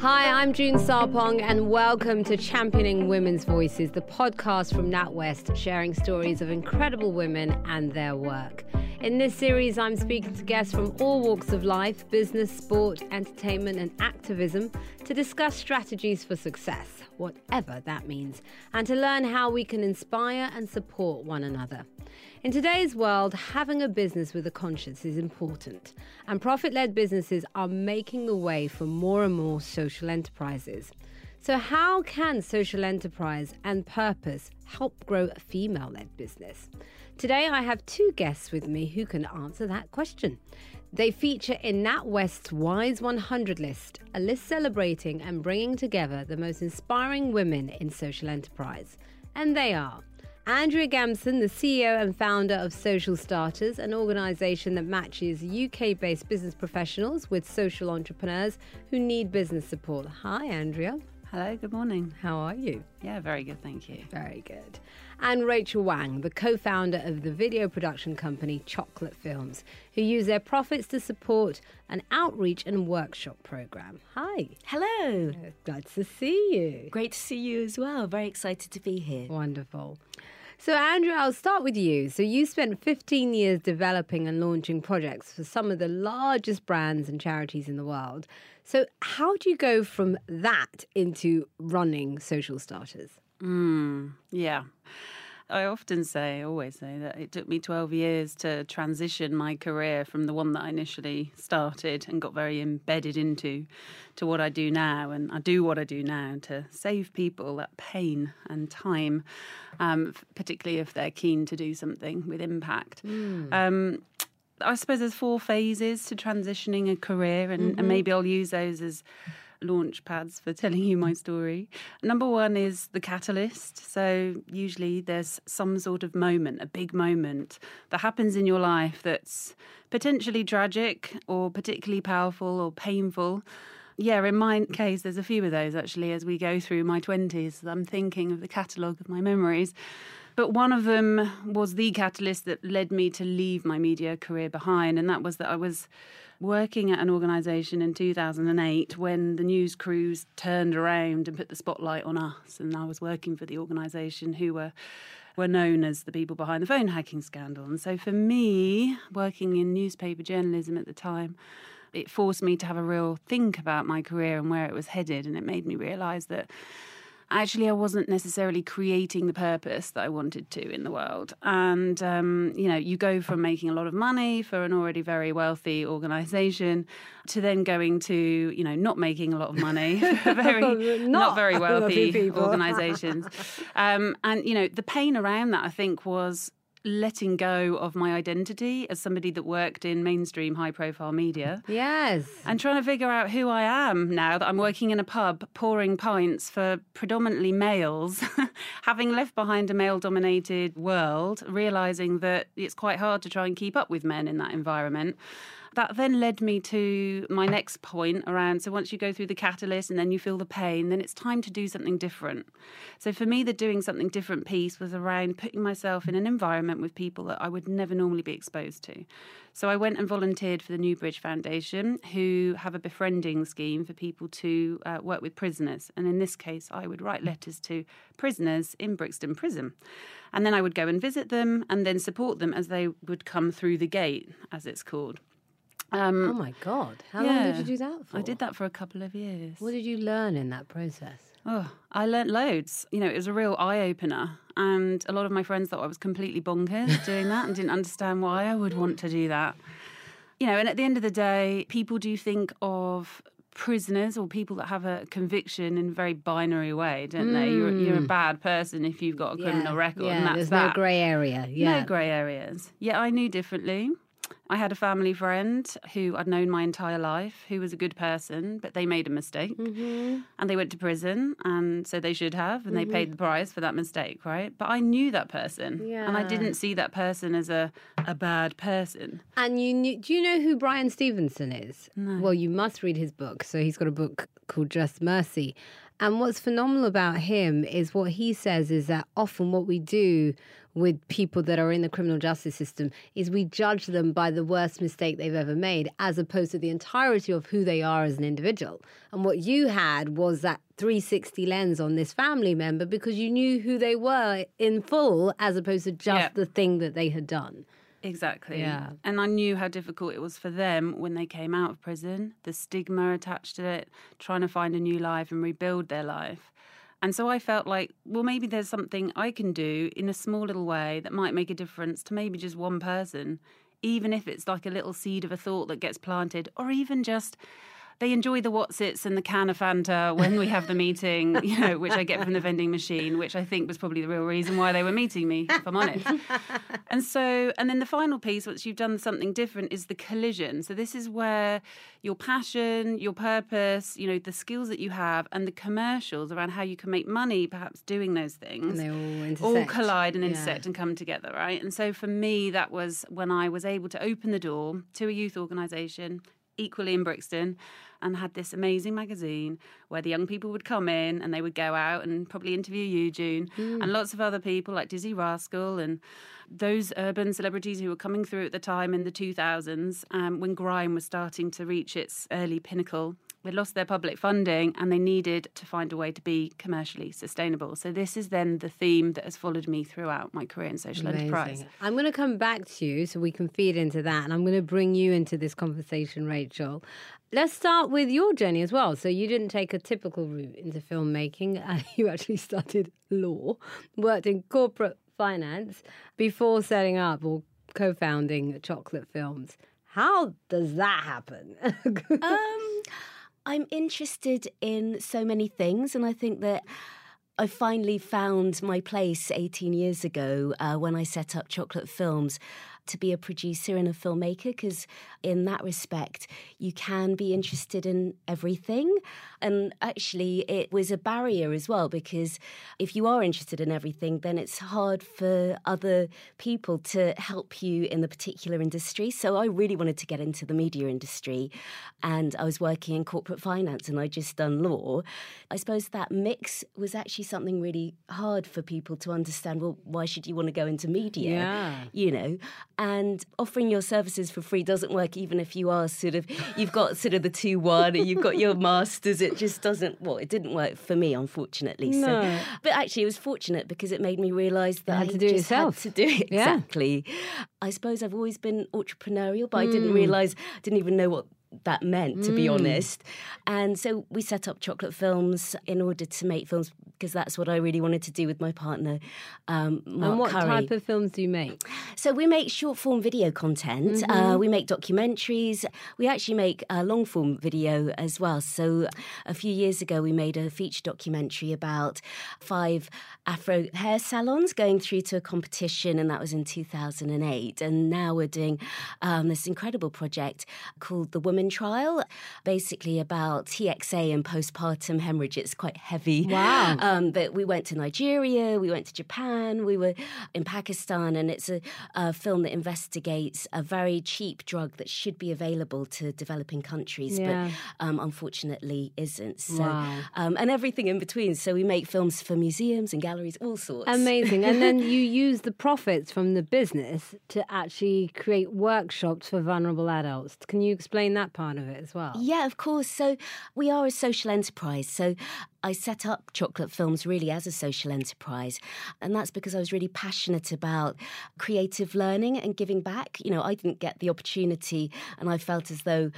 Hi, I'm June Sarpong, and welcome to Championing Women's Voices, the podcast from NatWest, sharing stories of incredible women and their work. In this series, I'm speaking to guests from all walks of life business, sport, entertainment, and activism to discuss strategies for success, whatever that means, and to learn how we can inspire and support one another. In today's world, having a business with a conscience is important, and profit led businesses are making the way for more and more social enterprises. So, how can social enterprise and purpose help grow a female led business? Today, I have two guests with me who can answer that question. They feature in NatWest's Wise 100 list, a list celebrating and bringing together the most inspiring women in social enterprise. And they are Andrea Gamson, the CEO and founder of Social Starters, an organization that matches UK based business professionals with social entrepreneurs who need business support. Hi, Andrea. Hello, good morning. How are you? Yeah, very good, thank you. Very good. And Rachel Wang, the co founder of the video production company Chocolate Films, who use their profits to support an outreach and workshop program. Hi. Hello. Glad to see you. Great to see you as well. Very excited to be here. Wonderful. So, Andrea, I'll start with you. So, you spent 15 years developing and launching projects for some of the largest brands and charities in the world. So, how do you go from that into running social starters? Mm, yeah. I often say, always say, that it took me 12 years to transition my career from the one that I initially started and got very embedded into to what I do now. And I do what I do now to save people that pain and time, um, particularly if they're keen to do something with impact. Mm. Um, I suppose there's four phases to transitioning a career, and, mm-hmm. and maybe I'll use those as launch pads for telling you my story. Number one is the catalyst. So, usually there's some sort of moment, a big moment that happens in your life that's potentially tragic or particularly powerful or painful. Yeah, in my case, there's a few of those actually as we go through my 20s. I'm thinking of the catalogue of my memories. But one of them was the catalyst that led me to leave my media career behind, and that was that I was working at an organisation in 2008 when the news crews turned around and put the spotlight on us. And I was working for the organisation who were were known as the people behind the phone hacking scandal. And so for me, working in newspaper journalism at the time, it forced me to have a real think about my career and where it was headed. And it made me realise that actually I wasn't necessarily creating the purpose that I wanted to in the world. And, um, you know, you go from making a lot of money for an already very wealthy organization to then going to, you know, not making a lot of money for very, not, not, very wealthy organizations. Um, and, you know, the pain around that, I think, was letting go of my identity as somebody that worked in mainstream high profile media. Yes. And trying to figure out who I am now that I'm working in a pub pouring pints for predominantly males, having left behind a male dominated world, realizing that it's quite hard to try and keep up with men in that environment that then led me to my next point around so once you go through the catalyst and then you feel the pain, then it's time to do something different. So for me, the doing something different piece was around putting myself in an environment with people that I would never normally be exposed to. So I went and volunteered for the Newbridge Foundation, who have a befriending scheme for people to uh, work with prisoners. And in this case, I would write letters to prisoners in Brixton Prison. And then I would go and visit them and then support them as they would come through the gate, as it's called. Um, oh my God. How yeah, long did you do that for? I did that for a couple of years. What did you learn in that process? Oh, I learnt loads. You know, it was a real eye opener. And a lot of my friends thought I was completely bonkers doing that and didn't understand why I would want to do that. You know, and at the end of the day, people do think of prisoners or people that have a conviction in a very binary way, don't mm. they? You're, you're, a mm. bad person if you've got a criminal yeah, record, yeah, and that's there's that. no grey area. Yeah, no grey areas. Yeah, I knew differently. I had a family friend who I'd known my entire life, who was a good person, but they made a mistake. Mm-hmm. And they went to prison, and so they should have, and mm-hmm. they paid the price for that mistake, right? But I knew that person, yeah. and I didn't see that person as a, a bad person. And you knew, do you know who Bryan Stevenson is? No. Well, you must read his book. So he's got a book called Just Mercy. And what's phenomenal about him is what he says is that often what we do with people that are in the criminal justice system is we judge them by the worst mistake they've ever made as opposed to the entirety of who they are as an individual. And what you had was that 360 lens on this family member because you knew who they were in full as opposed to just Yeah. the thing that they had done. Exactly. Yeah. And I knew how difficult it was for them when they came out of prison, the stigma attached to it, trying to find a new life and rebuild their life. And so I felt like, well, maybe there's something I can do in a small little way that might make a difference to maybe just one person, even if it's like a little seed of a thought that gets planted, or even just they enjoy the Wotsits and the can of Fanta when we have the meeting, you know, which I get from the vending machine, which I think was probably the real reason why they were meeting me, if I'm honest. and so, and then the final piece, once you've done something different, is the collision. So this is where your passion, your purpose, you know, the skills that you have, and the commercials around how you can make money, perhaps doing those things, all intersect. all collide and Yeah. intersect and come together, right? And so for me, that was when I was able to open the door to a youth organisation, equally in Brixton, and had this amazing magazine where the young people would come in and they would go out and probably interview you, June, and lots of other people like Dizzee Rascal and those urban celebrities who were coming through at the time in the 2000s um, when grime was starting to reach its early pinnacle. They lost their public funding and they needed to find a way to be commercially sustainable. So, this is then the theme that has followed me throughout my career in social enterprise. I'm going to come back to you so we can feed into that. And I'm going to bring you into this conversation, Rachel. Let's start with your journey as well. So, you didn't take a typical route into filmmaking, and you actually studied law, worked in corporate finance before setting up or co founding Chocolate Films. How does that happen? Um, I'm interested in so many things, and I think that I finally found my place 18 years ago uh, when I set up Chocolate Films to be a producer and a filmmaker because in that respect you can be interested in everything. And actually it was a barrier as well because if you are interested in everything then it's hard for other people to help you in the particular industry. So I really wanted to get into the media industry and I was working in corporate finance and I just done law. I suppose that mix was actually something really hard for people to understand well why should you want to go into media? Yeah. you know and offering your services for free doesn't work even if you are sort of you've got sort of the 2-1 and you've got your masters it just doesn't well it didn't work for me unfortunately so No. but actually it was fortunate because it made me realize that had I to do it yourself. had to do it Yeah. exactly I suppose I've always been entrepreneurial but I Mm. didn't realize I didn't even know what that meant to be Mm. honest and so we set up chocolate films in order to make films because that's what I really wanted to do with my partner um, Mark and what Curry. type of films do you make? So we make short form video content. Mm-hmm. Uh, we make documentaries. We actually make uh, long form video as well. So a few years ago, we made a feature documentary about five Afro hair salons going through to a competition, and that was in 2008. And now we're doing um, this incredible project called the Woman Trial, basically about TXA and postpartum hemorrhage. It's quite heavy. Wow. Um, but we went to Nigeria, we went to Japan, we were in Pakistan, and it's a, a film that investigates a very cheap drug that should be available to developing countries, Yeah. but um, unfortunately isn't. So, Wow. um, and everything in between. So we make films for museums and galleries, all sorts. Amazing. and then you use the profits from the business to actually create workshops for vulnerable adults. Can you explain that part of it as well? Yeah, of course. So we are a social enterprise. So I set up Chocolate Films really as a social enterprise. And that's because I was really passionate about creative learning and giving back. You know, I didn't get the opportunity, and I felt as though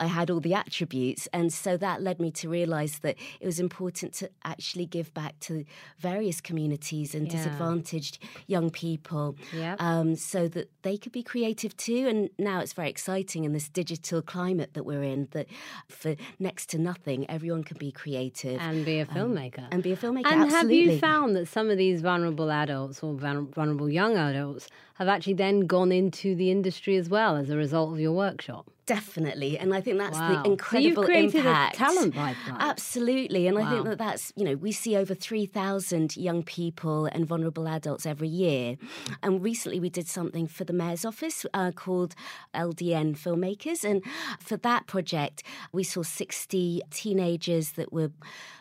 I had all the attributes. And so that led me to realize that it was important to actually give back to various communities and Yeah. disadvantaged young people Yep. um, so that they could be creative too. And now it's very exciting in this digital climate that we're in that for next to nothing, everyone can be creative And be a filmmaker. and be a filmmaker. And have you found that some of these vulnerable adults or vulnerable young adults have actually then gone into the industry as well as a result of your workshop? Definitely, and I think that's Wow. the So you've incredible created a impact. talent pipeline. Absolutely, and I think that that's you know we see over three thousand young people and vulnerable adults every year, and recently we did something for the mayor's office uh, called LDN Filmmakers, and for that project we saw sixty teenagers that were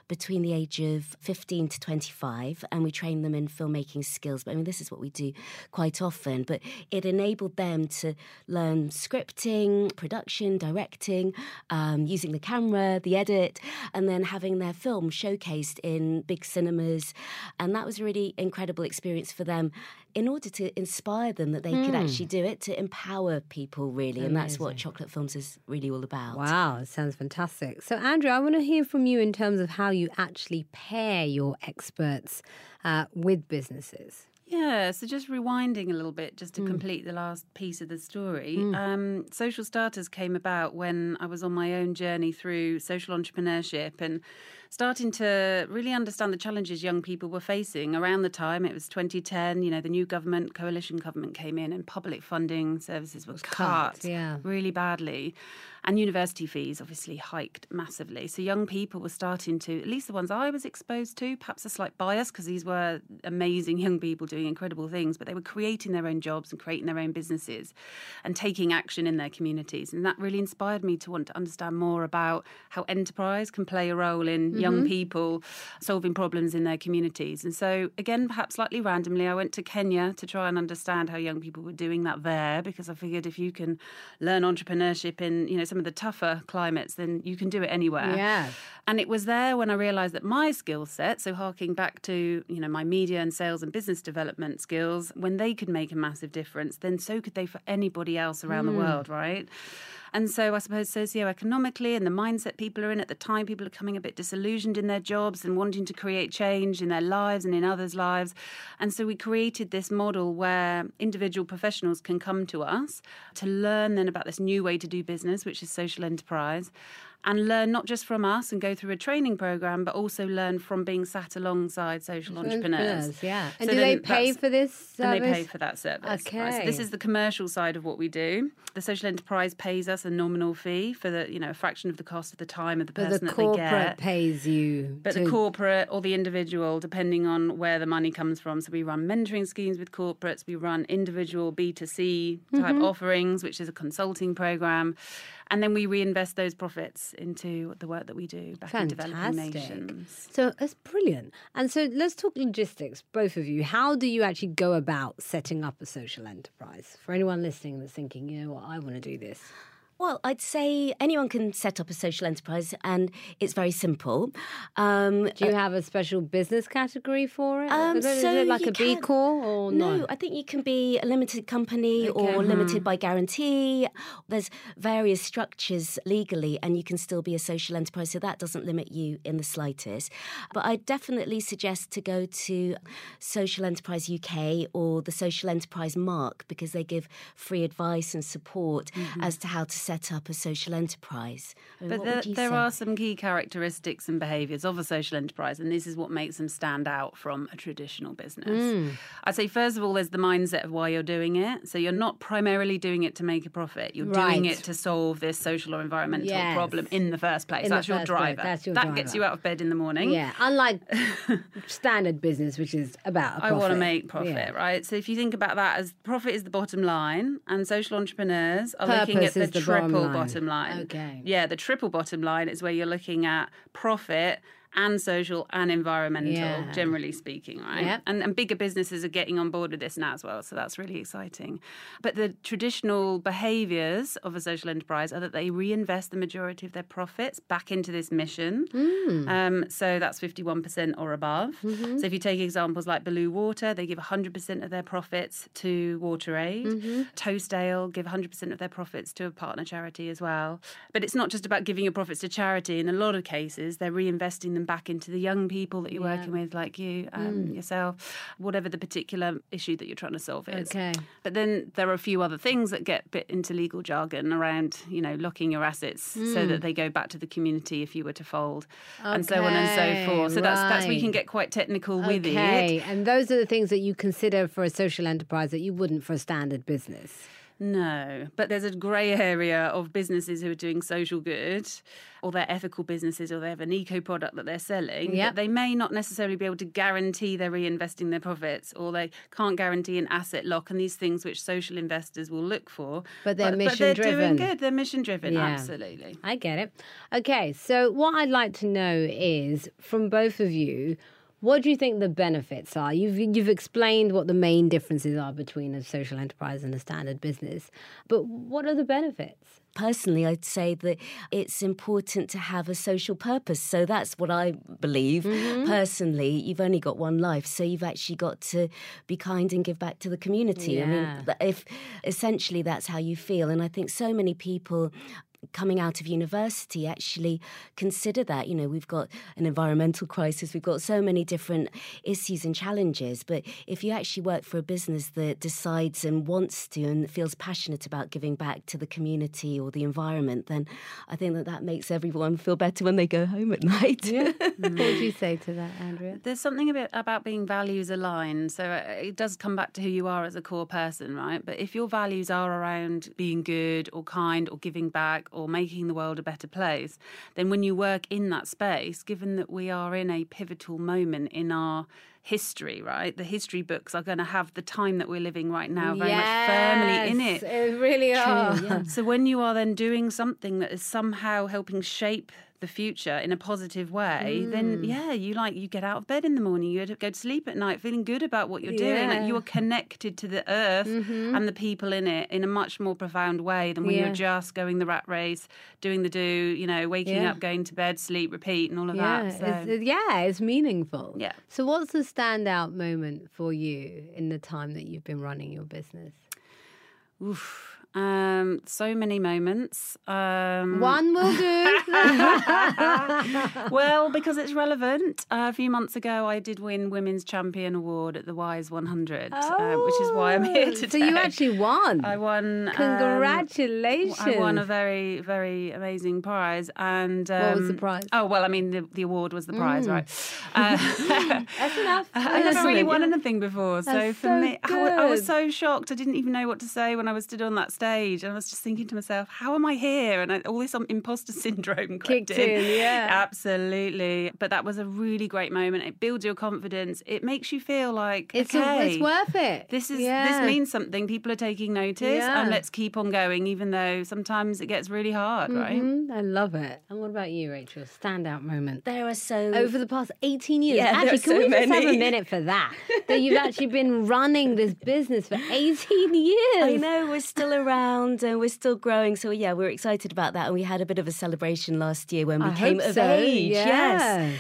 between the age of 15 to 25 and we train them in filmmaking skills. But I mean, this is what we do quite often. But it enabled them to learn scripting, production, directing, um, using the camera, the edit, and then having their film showcased in big cinemas. And that was a really incredible experience for them in order to inspire them that they mm. could hmm. actually do it, to empower people, really. Amazing. And that's what Chocolate Films is really all about. Wow, it sounds fantastic. So, Andrea, I want to hear from you in terms of how you actually pair your experts uh, with businesses. Yeah, so just rewinding a little bit, just to mm. complete the last piece of the story. Mm. Um, social Starters came about when I was on my own journey through social entrepreneurship and starting to really understand the challenges young people were facing. Around the time it was 2010, you know, the new government, coalition government came in and public funding services were cut, cut yeah. really badly. And university fees obviously hiked massively. So young people were starting to, at least the ones I was exposed to, perhaps a slight bias because these were amazing young people doing incredible things, but they were creating their own jobs and creating their own businesses and taking action in their communities. And that really inspired me to want to understand more about how enterprise can play a role in mm-hmm. young people solving problems in their communities. And so, again, perhaps slightly randomly, I went to Kenya to try and understand how young people were doing that there because I figured if you can learn entrepreneurship in, you know, some of the tougher climates, then you can do it anywhere. Yeah. And it was there when I realized that my skill set, so harking back to, you know, my media and sales and business development skills, when they could make a massive difference, then so could they for anybody else around mm. the world, right? And so I suppose socioeconomically and the mindset people are in at the time, people are coming a bit disillusioned in their jobs and wanting to create change in their lives and in others' lives. And so we created this model where individual professionals can come to us to learn then about this new way to do business, which is social enterprise and learn not just from us and go through a training program, but also learn from being sat alongside social entrepreneurs. entrepreneurs yeah. And so do they pay for this service? And they pay for that service. Okay. Right? So this is the commercial side of what we do. The social enterprise pays us a nominal fee for the, you know, a fraction of the cost of the time of the person but the that they get. The corporate pays you. But to... the corporate or the individual, depending on where the money comes from. So we run mentoring schemes with corporates. We run individual B2C type mm-hmm. offerings, which is a consulting program and then we reinvest those profits into the work that we do back Fantastic. in developing nations. So that's brilliant. And so let's talk logistics, both of you. How do you actually go about setting up a social enterprise? For anyone listening that's thinking, you know what, I want to do this. Well, I'd say anyone can set up a social enterprise, and it's very simple. Um, Do you uh, have a special business category for it? Um, is it like a B Corp or no? No, I think you can be a limited company okay. or limited by guarantee. There's various structures legally, and you can still be a social enterprise, so that doesn't limit you in the slightest. But I definitely suggest to go to Social Enterprise UK or the Social Enterprise Mark because they give free advice and support mm-hmm. as to how to set up a social enterprise. but there, there are some key characteristics and behaviours of a social enterprise, and this is what makes them stand out from a traditional business. Mm. I'd say, first of all, there's the mindset of why you're doing it. So you're not primarily doing it to make a profit, you're right. doing it to solve this social or environmental yes. problem in the first place. In That's, your driver. That's your that driver. gets you out of bed in the morning. Yeah, unlike standard business, which is about I want to make profit, yeah. right? So if you think about that as profit is the bottom line, and social entrepreneurs are Purpose looking at the, the triple bottom line. bottom line. Okay. Yeah, the triple bottom line is where you're looking at profit and social and environmental, yeah. generally speaking, right? Yep. And, and bigger businesses are getting on board with this now as well, so that's really exciting. But the traditional behaviours of a social enterprise are that they reinvest the majority of their profits back into this mission. Mm. Um, so that's 51% or above. Mm-hmm. So if you take examples like Belu Water, they give 100% of their profits to Water Aid. Mm-hmm. Toast Ale give 100% of their profits to a partner charity as well. But it's not just about giving your profits to charity. In a lot of cases, they're reinvesting them back into the young people that you're yeah. working with, like you um, mm. yourself, whatever the particular issue that you're trying to solve is. Okay. But then there are a few other things that get bit into legal jargon around, you know, locking your assets mm. so that mm. they go back to the community if you were to fold, okay. and so on and so forth. So right. that's that's where you can get quite technical with okay. it. And those are the things that you consider for a social enterprise that you wouldn't for a standard business. No, but there's a grey area of businesses who are doing social good or they're ethical businesses or they have an eco product that they're selling. Yep. They may not necessarily be able to guarantee they're reinvesting their profits or they can't guarantee an asset lock and these things which social investors will look for. But they're But mission they're driven. doing good. They're mission driven, Yeah. absolutely. I get it. Okay, so what I'd like to know is from both of you, what do you think the benefits are? You've you've explained what the main differences are between a social enterprise and a standard business, but what are the benefits? Personally, I'd say that it's important to have a social purpose. So that's what I believe. Mm-hmm. Personally, you've only got one life, so you've actually got to be kind and give back to the community. I mean, if essentially that's how you feel, and I think so many people coming out of university actually consider that you know we've got an environmental crisis we've got so many different issues and challenges but if you actually work for a business that decides and wants to and feels passionate about giving back to the community or the environment then i think that that makes everyone feel better when they go home at night what would you say to that, Andrea? There's something a bit about being values aligned. So uh, it does come back to who you are as a core person, right? But if your values are around being good or kind or giving back or making the world a better place, then when you work in that space, given that we are in a pivotal moment in our history, right? The history books are going to have the time that we're living right now very much firmly in it. It really are. So when you are then doing something that is somehow helping shape the future in a positive way, Mm. then yeah, you like you get out of bed in the morning, you go to sleep at night feeling good about what you're doing. Yeah. Mm-hmm. Like you are connected to the earth and the people in it in a much more profound way than when Yeah. you're just going the rat race, doing the do, you know, waking Yeah. up, going to bed, sleep, repeat, and all of that. So. it's, yeah, it's meaningful. Yeah. So, what's the standout moment for you in the time that you've been running your business? Oof. Um, so many moments. Um, One will do. well, because it's relevant. Uh, a few months ago, I did win Women's Champion Award at the Wise 100, uh, which is why I'm here Oh, today. So you actually won. I won. um, Congratulations. I won a very, very amazing prize. And What was the um, prize? Oh well, I mean the, the award was the prize, right? Uh, That's enough. I never really won anything before, so for me, I, I was so shocked. I didn't even know what to say when I was stood on that stage, and I was just thinking to myself, "How am I here?" And I, all this um, imposter syndrome crept Kicked in, yeah. absolutely. But that was a really great moment. It builds your confidence. It makes you feel like It's, okay, it's worth it. this is Yeah. this means something. People are taking notice, Yeah. and let's keep on going, even though sometimes it gets really hard, right? Mhm, I love it. And what about you, Rachel? Standout moment. there are so Over the past 18 years. Yeah, actually, can so we just have a minute for that? That you've actually been running this business for 18 years. I know we're still around and we're still growing. So yeah, we're excited about that. And we had a bit of a celebration last year when we I came of so, age. yeah. Yes.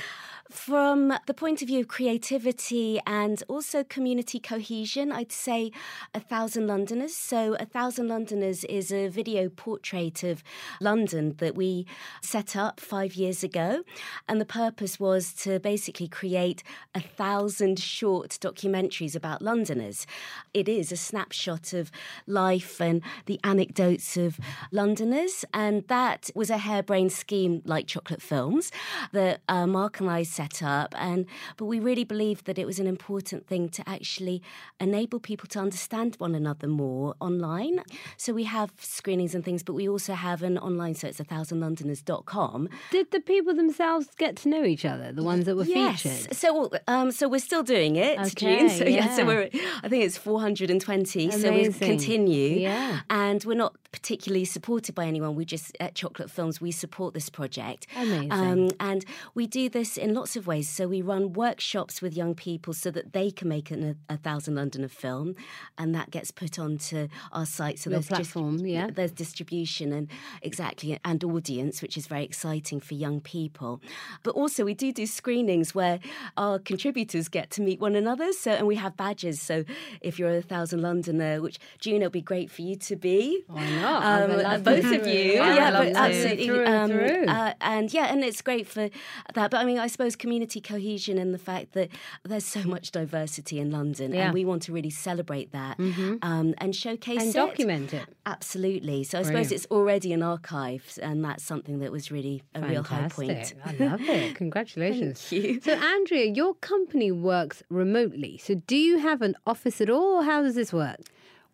From the point of view of creativity and also community cohesion, I'd say A Thousand Londoners. So, A Thousand Londoners is a video portrait of London that we set up five years ago. And the purpose was to basically create a thousand short documentaries about Londoners. It is a snapshot of life and the anecdotes of Londoners. And that was a harebrained scheme like chocolate films that uh, Mark and I set up. And but we really believed that it was an important thing to actually enable people to understand one another more online. So we have screenings and things, but we also have an online, so it's a thousandlondoners.com. Did the people themselves get to know each other, the ones that were Yes. featured? So, um, so we're still doing it, Okay, June. So yeah. so we're. I think it's 420. Amazing. So we continue. Yeah. And we're not particularly supported by anyone. We just at Chocolate Films we support this project. Amazing. Um, and we do this in lots of ways. So we run workshops with young people so that they can make an, a, thousand Londoner film, and that gets put onto our site. So Your there's just- platform, yeah. there's distribution and exactly and audience, which is very exciting for young people. But also we do do screenings where our contributors get to meet one another. So and we have badges. So if you're a thousand Londoner, which June, it'll be great for you to be. Why not? I love Um, both of you, would yeah, but absolutely, Through and through. Uh, and yeah, and it's great for that. But I mean, I suppose community cohesion and the fact that there's so much diversity in London, Yeah. and we want to really celebrate that um, and showcase and it. document it. Absolutely. So I Brilliant. suppose it's already an archive, and that's something that was really a real high point. I love it. Congratulations. Thank you. So, Andrea, your company works remotely. So, do you have an office at all? Or how does this work?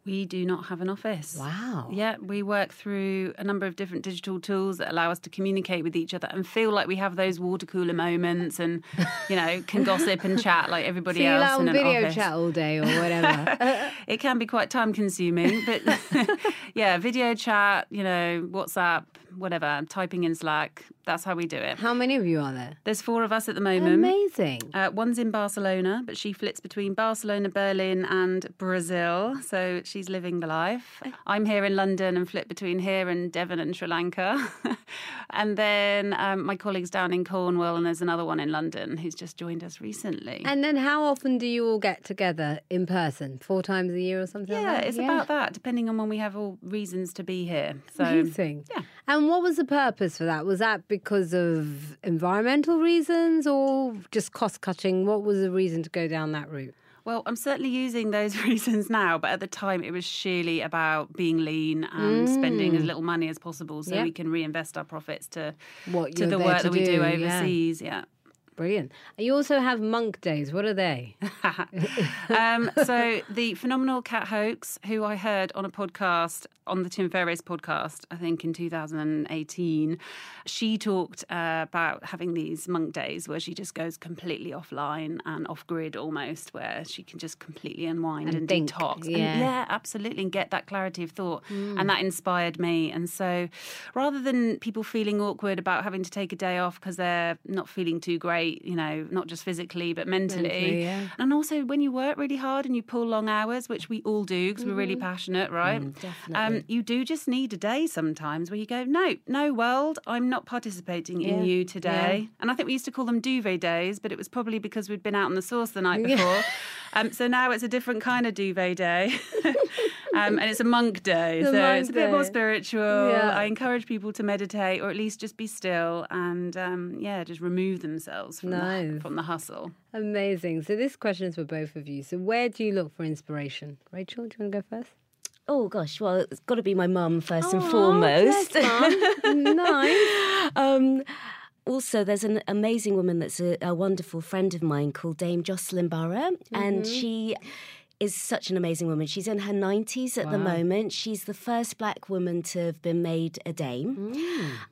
We do not have an office. Wow. Yeah, we work through a number of different digital tools that allow us to communicate with each other and feel like we have those water cooler moments and, you know, can gossip and chat like everybody you else in an video office. chat all day or whatever. it can be quite time consuming, but yeah, video chat, you know, WhatsApp, whatever, typing in Slack. That's how we do it. How many of you are there? There's four of us at the moment. Amazing. Uh, one's in Barcelona, but she flits between Barcelona, Berlin, and Brazil. So she's living the life. I'm here in London and flit between here and Devon and Sri Lanka. and then um, my colleague's down in Cornwall, and there's another one in London who's just joined us recently. And then how often do you all get together in person? Four times a year or something yeah, like that? it's about that, depending on when we have all reasons to be here. So Amazing. yeah. And what was the purpose for that? Was that because of environmental reasons or just cost cutting? What was the reason to go down that route? Well, I'm certainly using those reasons now, but at the time it was sheerly about being lean and spending as little money as possible so Mm. Yep. we can reinvest our profits to What to the work to that we do do, yeah. overseas. Yeah. Brilliant. You also have monk days. What are they? um, so the phenomenal Cat Hoke, who I heard on a podcast on the Tim Ferriss podcast, I think in 2018, she talked uh, about having these monk days where she just goes completely offline and off grid almost, where she can just completely unwind And and, think, detox. yeah. And yeah, absolutely, and get that clarity of thought. And that inspired me. And so rather than people feeling awkward about having to take a day off because they're not feeling too great, you know, not just physically, but mentally. Mentally, yeah. And also when you work really hard and you pull long hours, which we all do because we're really passionate, right? Um, definitely. you do just need a day sometimes where you go, no, no world, I'm not participating in you today. And I think we used to call them duvet days, but it was probably because we'd been out on the sauce the night before. um, so now it's a different kind of duvet day. um, and it's a monk day. The so monk it's a bit more spiritual. Yeah. I encourage people to meditate or at least just be still and, um, yeah, just remove themselves from, Nice. the, from the hustle. Amazing. So this question is for both of you. So where do you look for inspiration? Rachel, do you want to go first? Oh gosh, well, it's got to be my mum first and foremost. nice. um, also, there's an amazing woman that's a, a wonderful friend of mine called Dame Jocelyn Barrow, and she is such an amazing woman. She's in her 90s at the moment. She's the first black woman to have been made a dame.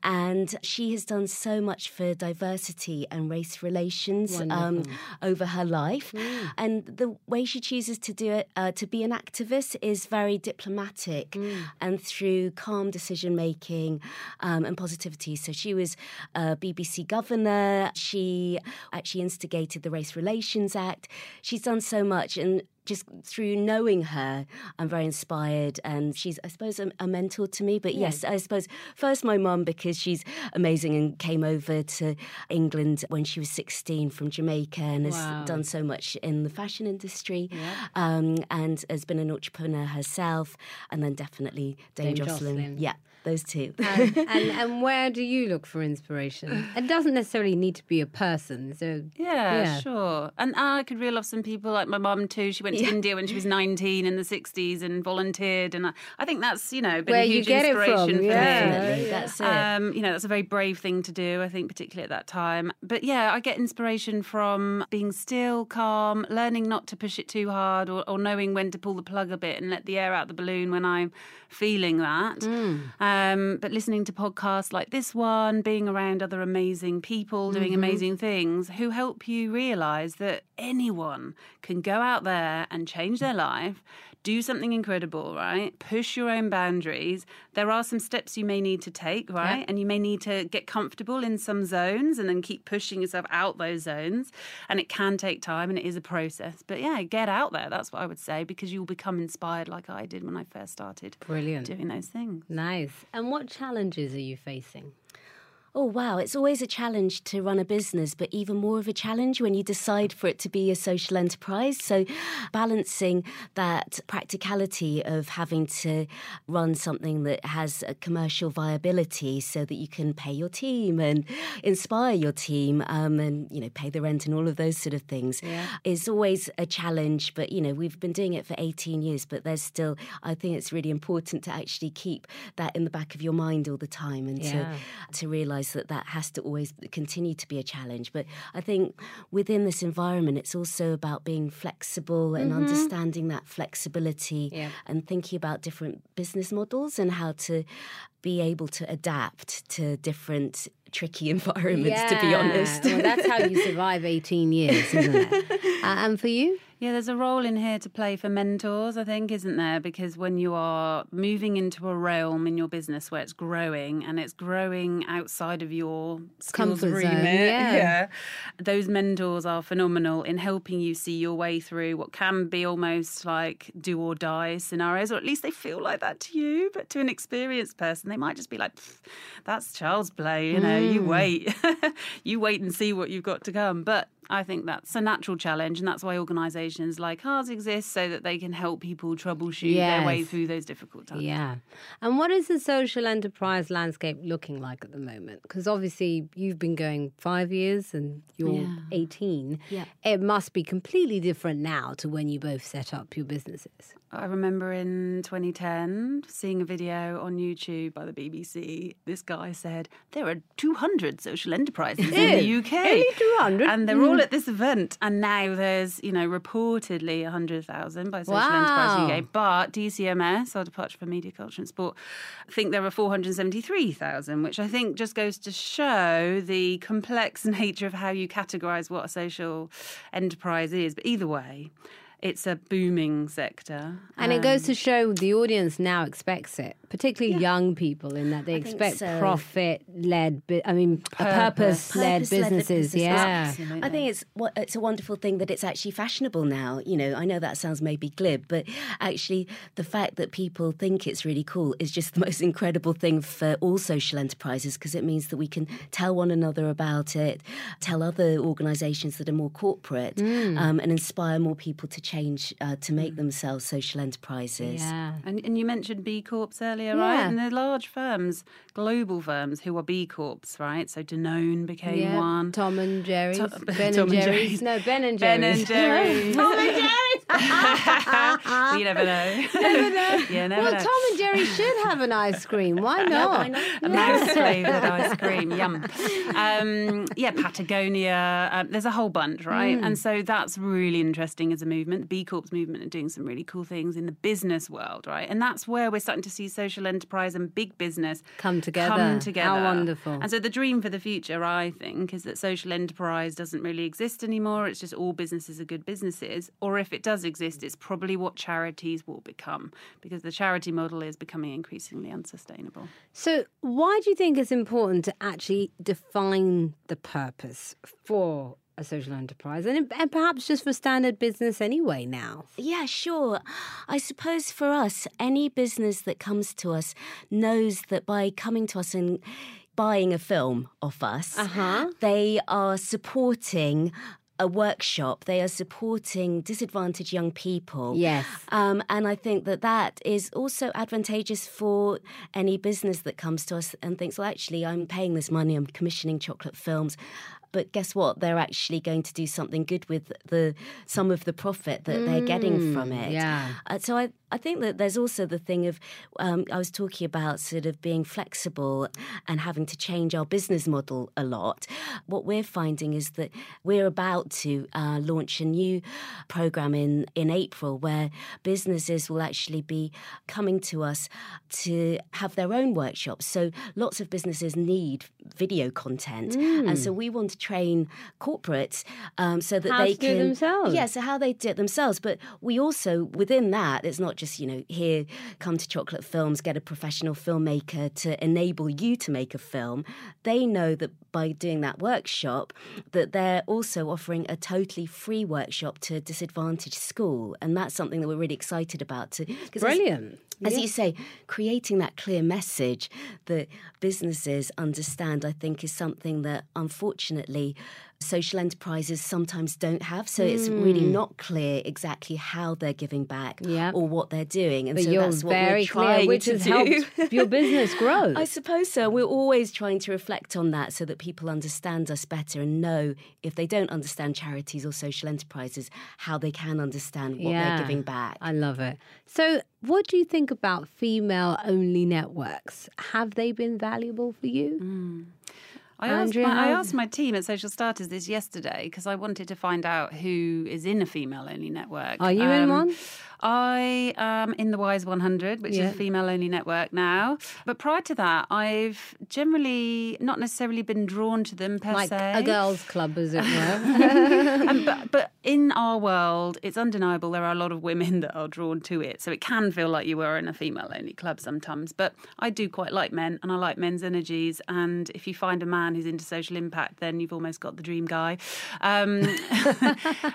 And she has done so much for diversity and race relations um, over her life. And the way she chooses to do it, uh, to be an activist, is very diplomatic and through calm decision making um, and positivity. So she was a BBC governor. She actually instigated the Race Relations Act. She's done so much. And just through knowing her, I'm very inspired, and she's, I suppose, a, a mentor to me. But yes, I suppose first my mum because she's amazing and came over to England when she was 16 from Jamaica and has Wow. done so much in the fashion industry, um, and has been an entrepreneur herself. And then definitely Dame, Dame Jocelyn. Jocelyn. Yeah, those two. and, and and where do you look for inspiration? It doesn't necessarily need to be a person. So Yeah, Yeah. sure. And I could reel off some people like my mum too. She went to India when she was 19 in the 60s and volunteered. And I, I think that's, you know, been Where a you huge get it inspiration from, for yeah. me. Definitely, that's it. Um, you know, that's a very brave thing to do, I think, particularly at that time. But yeah, I get inspiration from being still, calm, learning not to push it too hard, or, or knowing when to pull the plug a bit and let the air out the balloon when I'm feeling that. Um, Um, but listening to podcasts like this one, being around other amazing people doing mm-hmm. amazing things who help you realize that anyone can go out there and change their life do something incredible, right? Push your own boundaries. There are some steps you may need to take, right? And you may need to get comfortable in some zones and then keep pushing yourself out those zones. And it can take time and it is a process. But yeah, get out there. That's what I would say because you'll become inspired like I did when I first started brilliant, doing those things. nice. And what challenges are you facing? Oh, wow. It's always a challenge to run a business, but even more of a challenge when you decide for it to be a social enterprise. So, balancing that practicality of having to run something that has a commercial viability so that you can pay your team and inspire your team um, and, you know, pay the rent and all of those sort of things is always a challenge. But, you know, we've been doing it for 18 years, but there's still, I think it's really important to actually keep that in the back of your mind all the time and Yeah. to, to realise realise that that has to always continue to be a challenge. But I think within this environment, it's also about being flexible and mm-hmm. understanding that flexibility yeah. and thinking about different business models and how to be able to adapt to different tricky environments, yeah. to be honest. well, that's how you survive 18 years, isn't it? uh, and for you? Yeah, there's a role in here to play for mentors, I think, isn't there? Because when you are moving into a realm in your business where it's growing and it's growing outside of your skills Comfort remit, zone, yeah. yeah. those mentors are phenomenal in helping you see your way through what can be almost like do or die scenarios, or at least they feel like that to you. But to an experienced person, they might just be like, that's child's play, you know, mm. You mm. wait. you wait and see what you've got to come. But I think that's a natural challenge, and that's why organisations like ours exist so that they can help people troubleshoot yes. their way through those difficult times. Yeah. And what is the social enterprise landscape looking like at the moment? Because obviously you've been going five years and you're yeah. 18. Yeah. It must be completely different now to when you both set up your businesses. I remember in 2010 seeing a video on YouTube by the BBC. This guy said there are 200 social enterprises in the UK. Only 200? And they're all at this event. And now there's, you know, reportedly 100,000 by Social wow. Enterprise UK. But DCMS, our Department for Media, Culture and Sport, I think there are 473,000, which I think just goes to show the complex nature of how you categorise what a social enterprise is. But either way, it's a booming sector. And um, it goes to um, show the audience now expects it, particularly yeah. young people, in that they I expect so. profit led, I mean, purpose led businesses. businesses. Yeah. Absolutely. I think it's it's a wonderful thing that it's actually fashionable now. You know, I know that sounds maybe glib, but actually, the fact that people think it's really cool is just the most incredible thing for all social enterprises because it means that we can tell one another about it, tell other organisations that are more corporate, mm. um, and inspire more people to change change uh, to make mm. themselves social enterprises. Yeah. And, and you mentioned B Corps earlier, yeah. right? And they're large firms, global firms who are B Corps, right? So Danone became yeah. one. Tom and Jerry's. To- ben Tom and Jerry's. Jerry's. No, Ben and Jerry's. Ben and Jerry's. Tom and Jerry's. you never know. Never know. yeah, never well, know. Tom and Jerry should have an ice cream. Why not? a mouse flavoured ice cream. Yum. Um, yeah, Patagonia. Um, there's a whole bunch, right? Mm. And so that's really interesting as a movement the B Corps movement are doing some really cool things in the business world, right? And that's where we're starting to see social enterprise and big business come together. Come together. How wonderful. And so the dream for the future, I think, is that social enterprise doesn't really exist anymore. It's just all businesses are good businesses. Or if it does exist, it's probably what charities will become because the charity model is becoming increasingly unsustainable. So, why do you think it's important to actually define the purpose for a social enterprise and, and perhaps just for standard business anyway now. Yeah, sure. I suppose for us, any business that comes to us knows that by coming to us and buying a film off us, uh-huh. they are supporting a workshop. They are supporting disadvantaged young people. Yes. Um, and I think that that is also advantageous for any business that comes to us and thinks, well, actually, I'm paying this money, I'm commissioning chocolate films but guess what? They're actually going to do something good with the some of the profit that mm, they're getting mm, from it. Yeah. Uh, so I, I think that there's also the thing of um, I was talking about sort of being flexible and having to change our business model a lot. What we're finding is that we're about to uh, launch a new program in in April where businesses will actually be coming to us to have their own workshops. So lots of businesses need video content, mm. and so we want to train corporates um, so that how they can themselves. Yeah, so how they do it themselves. But we also within that, it's not just you know here come to Chocolate Films, get a professional filmmaker to enable you to make a film. They know that by doing that workshop, that they're also offering a totally free workshop to disadvantaged school, and that's something that we're really excited about. To brilliant. As, as you say, creating that clear message that businesses understand, I think, is something that unfortunately social enterprises sometimes don't have. So mm. it's really hmm. not clear exactly how they're giving back yep. or what they're doing. And but so you're that's what very we're trying clear, which has do. helped your business grow. I suppose so. We're always trying to reflect on that so that people understand us better and know if they don't understand charities or social enterprises, how they can understand what yeah, they're giving back. I love it. So, what do you think about female only networks? Have they been valuable for you? Mm. I asked, my, I asked my team at Social Starters this yesterday because I wanted to find out who is in a female only network. Are you in Um, one? I am in the Wise 100, which Yeah. is a female only network now. But prior to that, I've generally not necessarily been drawn to them per Like se. a girls' club, as it were. Um, but, but in our world, it's undeniable there are a lot of women that are drawn to it. So it can feel like you were in a female only club sometimes. But I do quite like men and I like men's energies. And if you find a man who's into social impact, then you've almost got the dream guy. Um,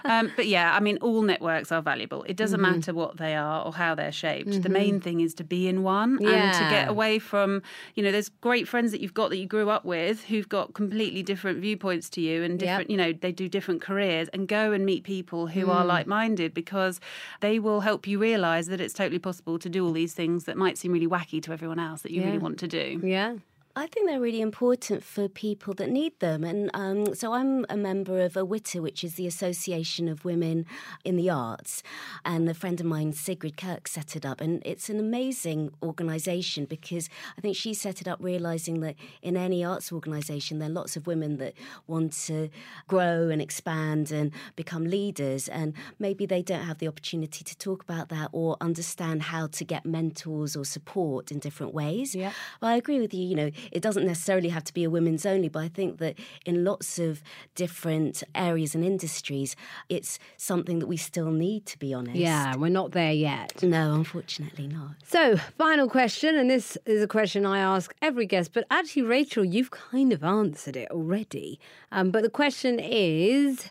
um, but yeah, I mean, all networks are valuable. It doesn't Mm-hmm. matter what they are or how they're shaped. The main thing is to be in one and to get away from, you know, there's great friends that you've got that you grew up with who've got completely different viewpoints to you and Yep. different, you know, they do different careers and go and meet people who Mm. are like minded because they will help you realize that it's totally possible to do all these things that might seem really wacky to everyone else that you Yeah. really want to do. yeah. I think they're really important for people that need them. And um, so I'm a member of AWITA, which is the Association of Women in the Arts. And a friend of mine, Sigrid Kirk, set it up. And it's an amazing organisation because I think she set it up realising that in any arts organisation, there are lots of women that want to grow and expand and become leaders. And maybe they don't have the opportunity to talk about that or understand how to get mentors or support in different ways. Yeah. Well, I agree with you. You know, it doesn't necessarily have to be a women's only, but I think that in lots of different areas and industries, it's something that we still need, to be honest. Yeah, we're not there yet. No, unfortunately not. So, final question, and this is a question I ask every guest, but actually, Rachel, you've kind of answered it already. Um, but the question is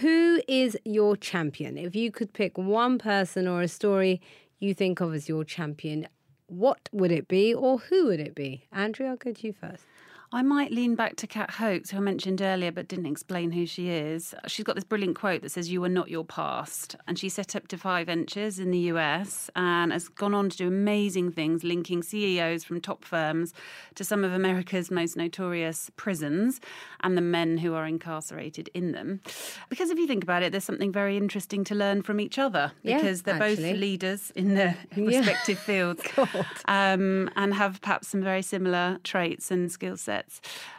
who is your champion? If you could pick one person or a story you think of as your champion, what would it be or who would it be? Andrea, I'll go to you first. I might lean back to Cat Hoke, who I mentioned earlier but didn't explain who she is. She's got this brilliant quote that says, You are not your past. And she set up Defy Ventures in the US and has gone on to do amazing things, linking CEOs from top firms to some of America's most notorious prisons and the men who are incarcerated in them. Because if you think about it, there's something very interesting to learn from each other Yeah, because they're actually. both leaders in their respective fields um, and have perhaps some very similar traits and skill sets.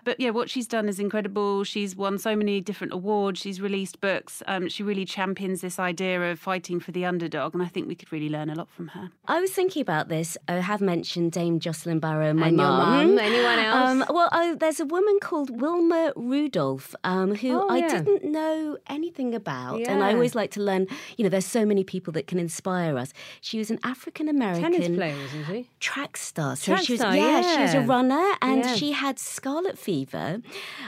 But yeah, what she's done is incredible. She's won so many different awards. She's released books. Um, she really champions this idea of fighting for the underdog, and I think we could really learn a lot from her. I was thinking about this. I have mentioned Dame Jocelyn Barrow, my your mum. mum. Anyone else? Um, well, I, there's a woman called Wilma Rudolph um, who Oh, I yeah. didn't know anything about. And I always like to learn, you know, there's so many people that can inspire us. She was an African American Tennis player, wasn't she? track star. So Track she was, star, yeah, she was a runner and Yeah. she had scarlet fever.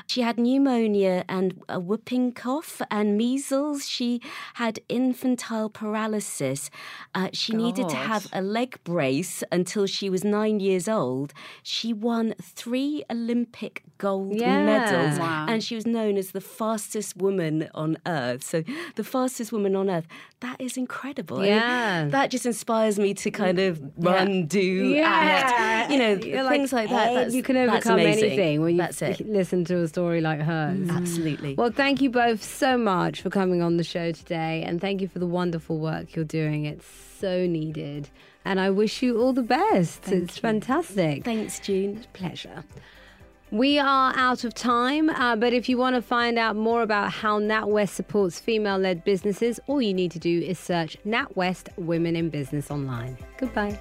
She had pneumonia and a whooping cough and measles. She had infantile paralysis. Uh, she needed to have a leg brace until she was nine years old. She won three Olympic gold Yeah. medals Wow. and she was known as the fastest woman on earth. So, the fastest woman on earth. That is incredible. Yeah. that just inspires me to kind of run, do, act, you know, You're things like, that. hey, That's, you can that's overcome amazing. Anything when you That's it. Mm. listen to a story like hers. Absolutely. Well, thank you both so much for coming on the show today, and thank you for the wonderful work you're doing. It's so needed, and I wish you all the best. it's fantastic. Thanks, June. Pleasure. We are out of time, uh, but if you want to find out more about how NatWest supports female led businesses, all you need to do is search NatWest Women in Business online. Goodbye.